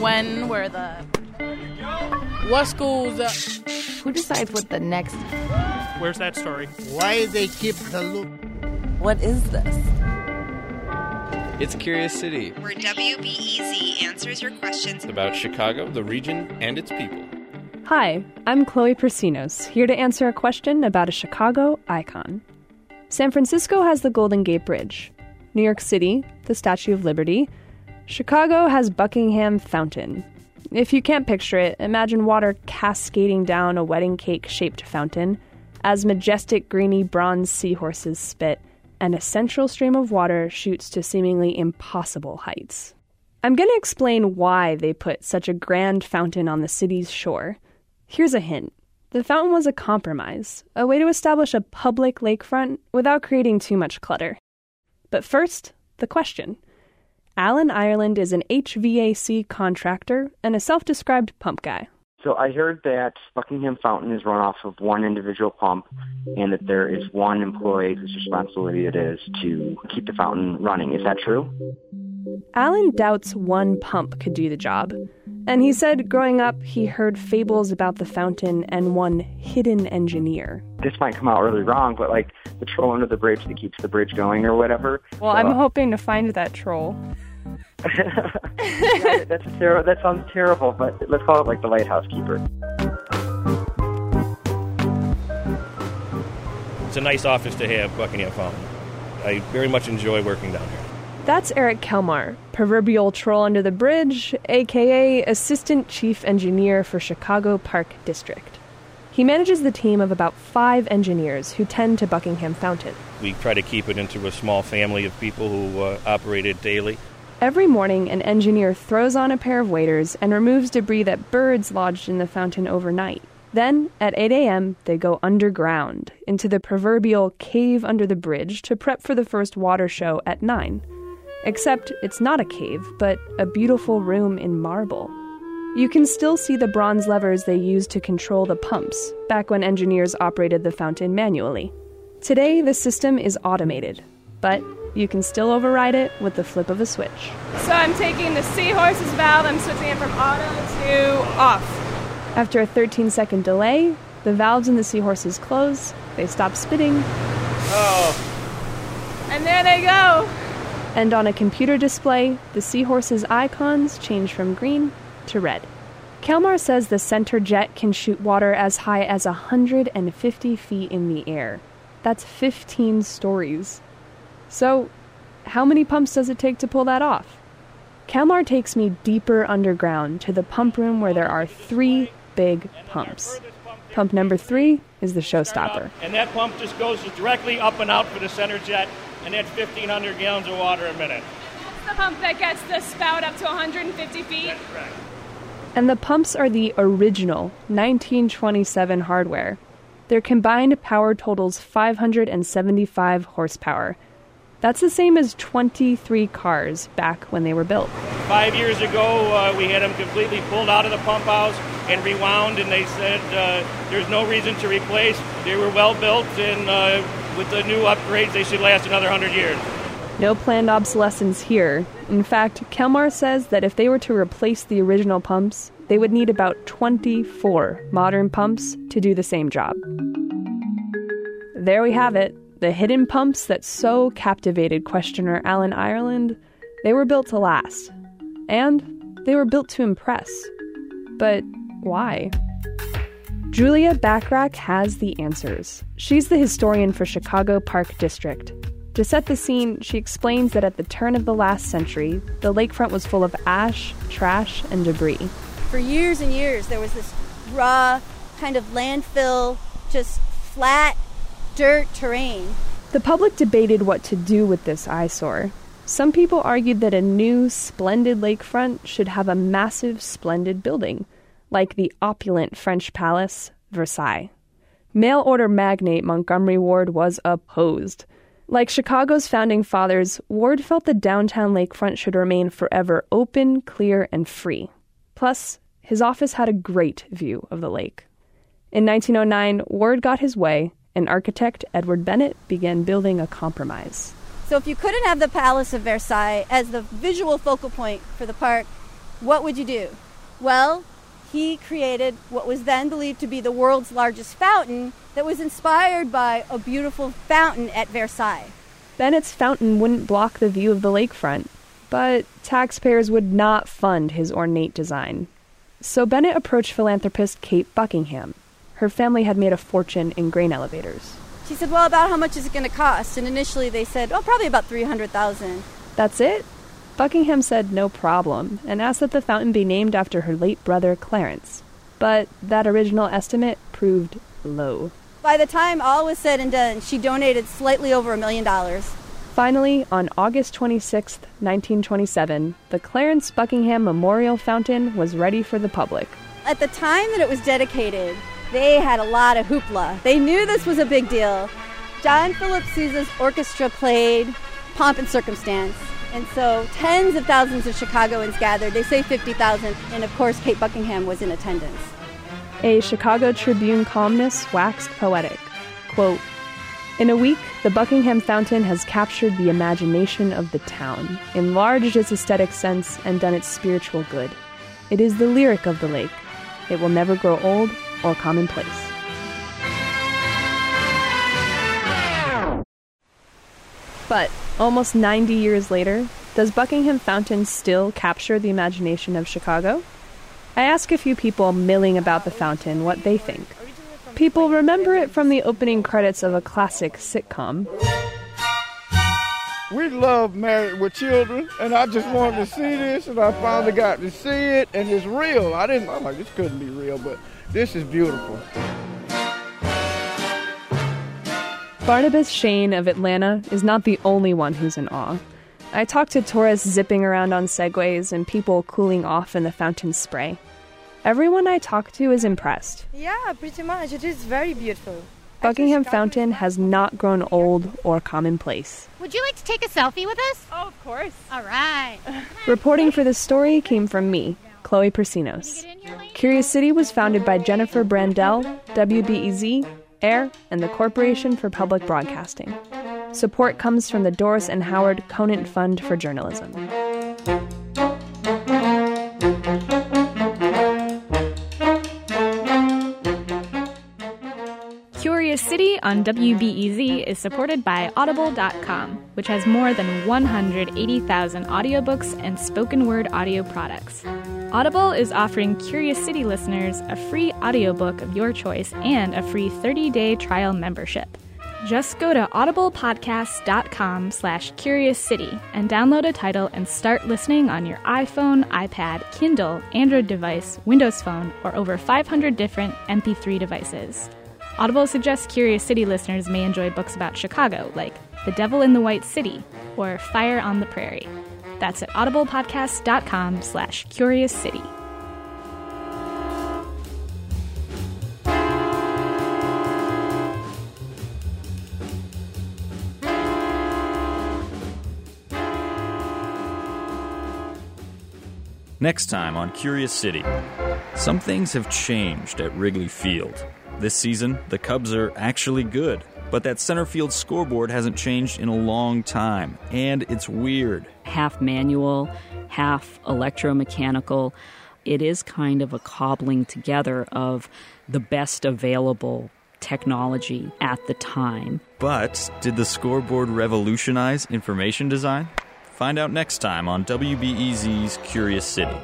When were the. What schools? Uh, Who decides what the next. Where's that story? why they keep the loop? What is this? It's Curious City. where WBEZ answers your questions about Chicago, the region, and its people. Hi, I'm Chloe Prasinos, here to answer a question about a Chicago icon. San Francisco has the Golden Gate Bridge. New York City, the Statue of Liberty. Chicago has Buckingham Fountain. If you can't picture it, imagine water cascading down a wedding cake shaped fountain as majestic greeny bronze seahorses spit and a central stream of water shoots to seemingly impossible heights. I'm going to explain why they put such a grand fountain on the city's shore. Here's a hint the fountain was a compromise, a way to establish a public lakefront without creating too much clutter. But first, the question. Alan Ireland is an HVAC contractor and a self described pump guy. So I heard that Buckingham Fountain is run off of one individual pump and that there is one employee whose responsibility it is to keep the fountain running. Is that true? Alan doubts one pump could do the job. And he said growing up, he heard fables about the fountain and one hidden engineer. This might come out really wrong, but like the troll under the bridge that keeps the bridge going or whatever. Well, So, I'm hoping to find that troll. yeah, that's ter- that sounds terrible, but let's call it like the lighthouse keeper. It's a nice office to have, Buckingham Fountain. I very much enjoy working down here. That's Eric Kelmar, proverbial troll under the bridge, aka Assistant Chief Engineer for Chicago Park District. He manages the team of about five engineers who tend to Buckingham Fountain. We try to keep it into a small family of people who uh, operate it daily. Every morning, an engineer throws on a pair of waders and removes debris that birds lodged in the fountain overnight. Then, at 8 a.m., they go underground into the proverbial cave under the bridge to prep for the first water show at 9. Except it's not a cave, but a beautiful room in marble. You can still see the bronze levers they used to control the pumps, back when engineers operated the fountain manually. Today, the system is automated, but you can still override it with the flip of a switch. So I'm taking the seahorse's valve, I'm switching it from auto to off. After a 13 second delay, the valves in the seahorses close, they stop spitting, Oh, And there they go. and on a computer display, the seahorses' icons change from green to red. Kalmar says the center jet can shoot water as high as 150 feet in the air. That's 15 stories. So, how many pumps does it take to pull that off? Kalmar takes me deeper underground to the pump room where there are three big pumps. Pump number three is the showstopper. And that pump just goes directly up and out for the center jet, and that's 1,500 gallons of water a minute. That's the pump that gets the spout up to 150 feet. That's correct. And the pumps are the original 1927 hardware. Their combined power totals 575 horsepower. That's the same as 23 cars back when they were built. Five years ago, uh, we had them completely pulled out of the pump house and rewound, and they said uh, there's no reason to replace. They were well built, and uh, with the new upgrades, they should last another 100 years. No planned obsolescence here. In fact, Kelmar says that if they were to replace the original pumps, they would need about 24 modern pumps to do the same job. There we have it. The hidden pumps that so captivated questioner Alan Ireland, they were built to last. And they were built to impress. But why? Julia Bachrach has the answers. She's the historian for Chicago Park District. To set the scene, she explains that at the turn of the last century, the lakefront was full of ash, trash, and debris. For years and years, there was this raw, kind of landfill, just flat dirt terrain. The public debated what to do with this eyesore. Some people argued that a new, splendid lakefront should have a massive, splendid building, like the opulent French palace, Versailles. Mail order magnate Montgomery Ward was opposed. Like Chicago's founding fathers, Ward felt the downtown lakefront should remain forever open, clear, and free. Plus, his office had a great view of the lake. In 1909, Ward got his way, and architect Edward Bennett began building a compromise. So if you couldn't have the Palace of Versailles as the visual focal point for the park, what would you do? Well, he created what was then believed to be the world's largest fountain that was inspired by a beautiful fountain at Versailles. Bennett's fountain wouldn't block the view of the lakefront, but taxpayers would not fund his ornate design. So Bennett approached philanthropist Kate Buckingham. Her family had made a fortune in grain elevators. She said, "Well, about how much is it going to cost?" And initially they said, "Oh, probably about 300,000." That's it? Buckingham said no problem and asked that the fountain be named after her late brother Clarence. But that original estimate proved low. By the time all was said and done, she donated slightly over a million dollars. Finally, on August 26, 1927, the Clarence Buckingham Memorial Fountain was ready for the public. At the time that it was dedicated, they had a lot of hoopla. They knew this was a big deal. John Philip Sousa's orchestra played Pomp and Circumstance. And so tens of thousands of Chicagoans gathered. They say 50,000. And of course, Kate Buckingham was in attendance. A Chicago Tribune columnist waxed poetic. Quote, in a week, the Buckingham Fountain has captured the imagination of the town, enlarged its aesthetic sense, and done its spiritual good. It is the lyric of the lake. It will never grow old or commonplace. But almost 90 years later, does Buckingham Fountain still capture the imagination of Chicago? I ask a few people milling about the fountain what they think. People remember it from the opening credits of a classic sitcom. We love Married with Children, and I just wanted to see this, and I finally got to see it, and it's real. I didn't, I'm like, this couldn't be real, but this is beautiful. Barnabas Shane of Atlanta is not the only one who's in awe. I talked to tourists zipping around on segways and people cooling off in the fountain spray. Everyone I talk to is impressed. Yeah, pretty much. It is very beautiful. Buckingham Fountain has not grown old or commonplace. Would you like to take a selfie with us? Oh, of course. All right. Reporting for this story came from me, Chloe Prasinos. Curious City was founded by Jennifer Brandel, WBEZ, AIR, and the Corporation for Public Broadcasting. Support comes from the Doris and Howard Conant Fund for Journalism. Curious City on WBEZ is supported by Audible.com, which has more than 180,000 audiobooks and spoken word audio products. Audible is offering Curious City listeners a free audiobook of your choice and a free 30-day trial membership. Just go to audiblepodcast.com slash curious city and download a title and start listening on your iPhone, iPad, Kindle, Android device, Windows Phone, or over 500 different MP3 devices. Audible suggests Curious City listeners may enjoy books about Chicago, like The Devil in the White City or Fire on the Prairie. That's at audiblepodcast.com slash curious city. Next time on Curious City. Some things have changed at Wrigley Field. This season, the Cubs are actually good, but that center field scoreboard hasn't changed in a long time, and it's weird. Half manual, half electromechanical. It is kind of a cobbling together of the best available technology at the time. But did the scoreboard revolutionize information design? Find out next time on WBEZ's Curious City.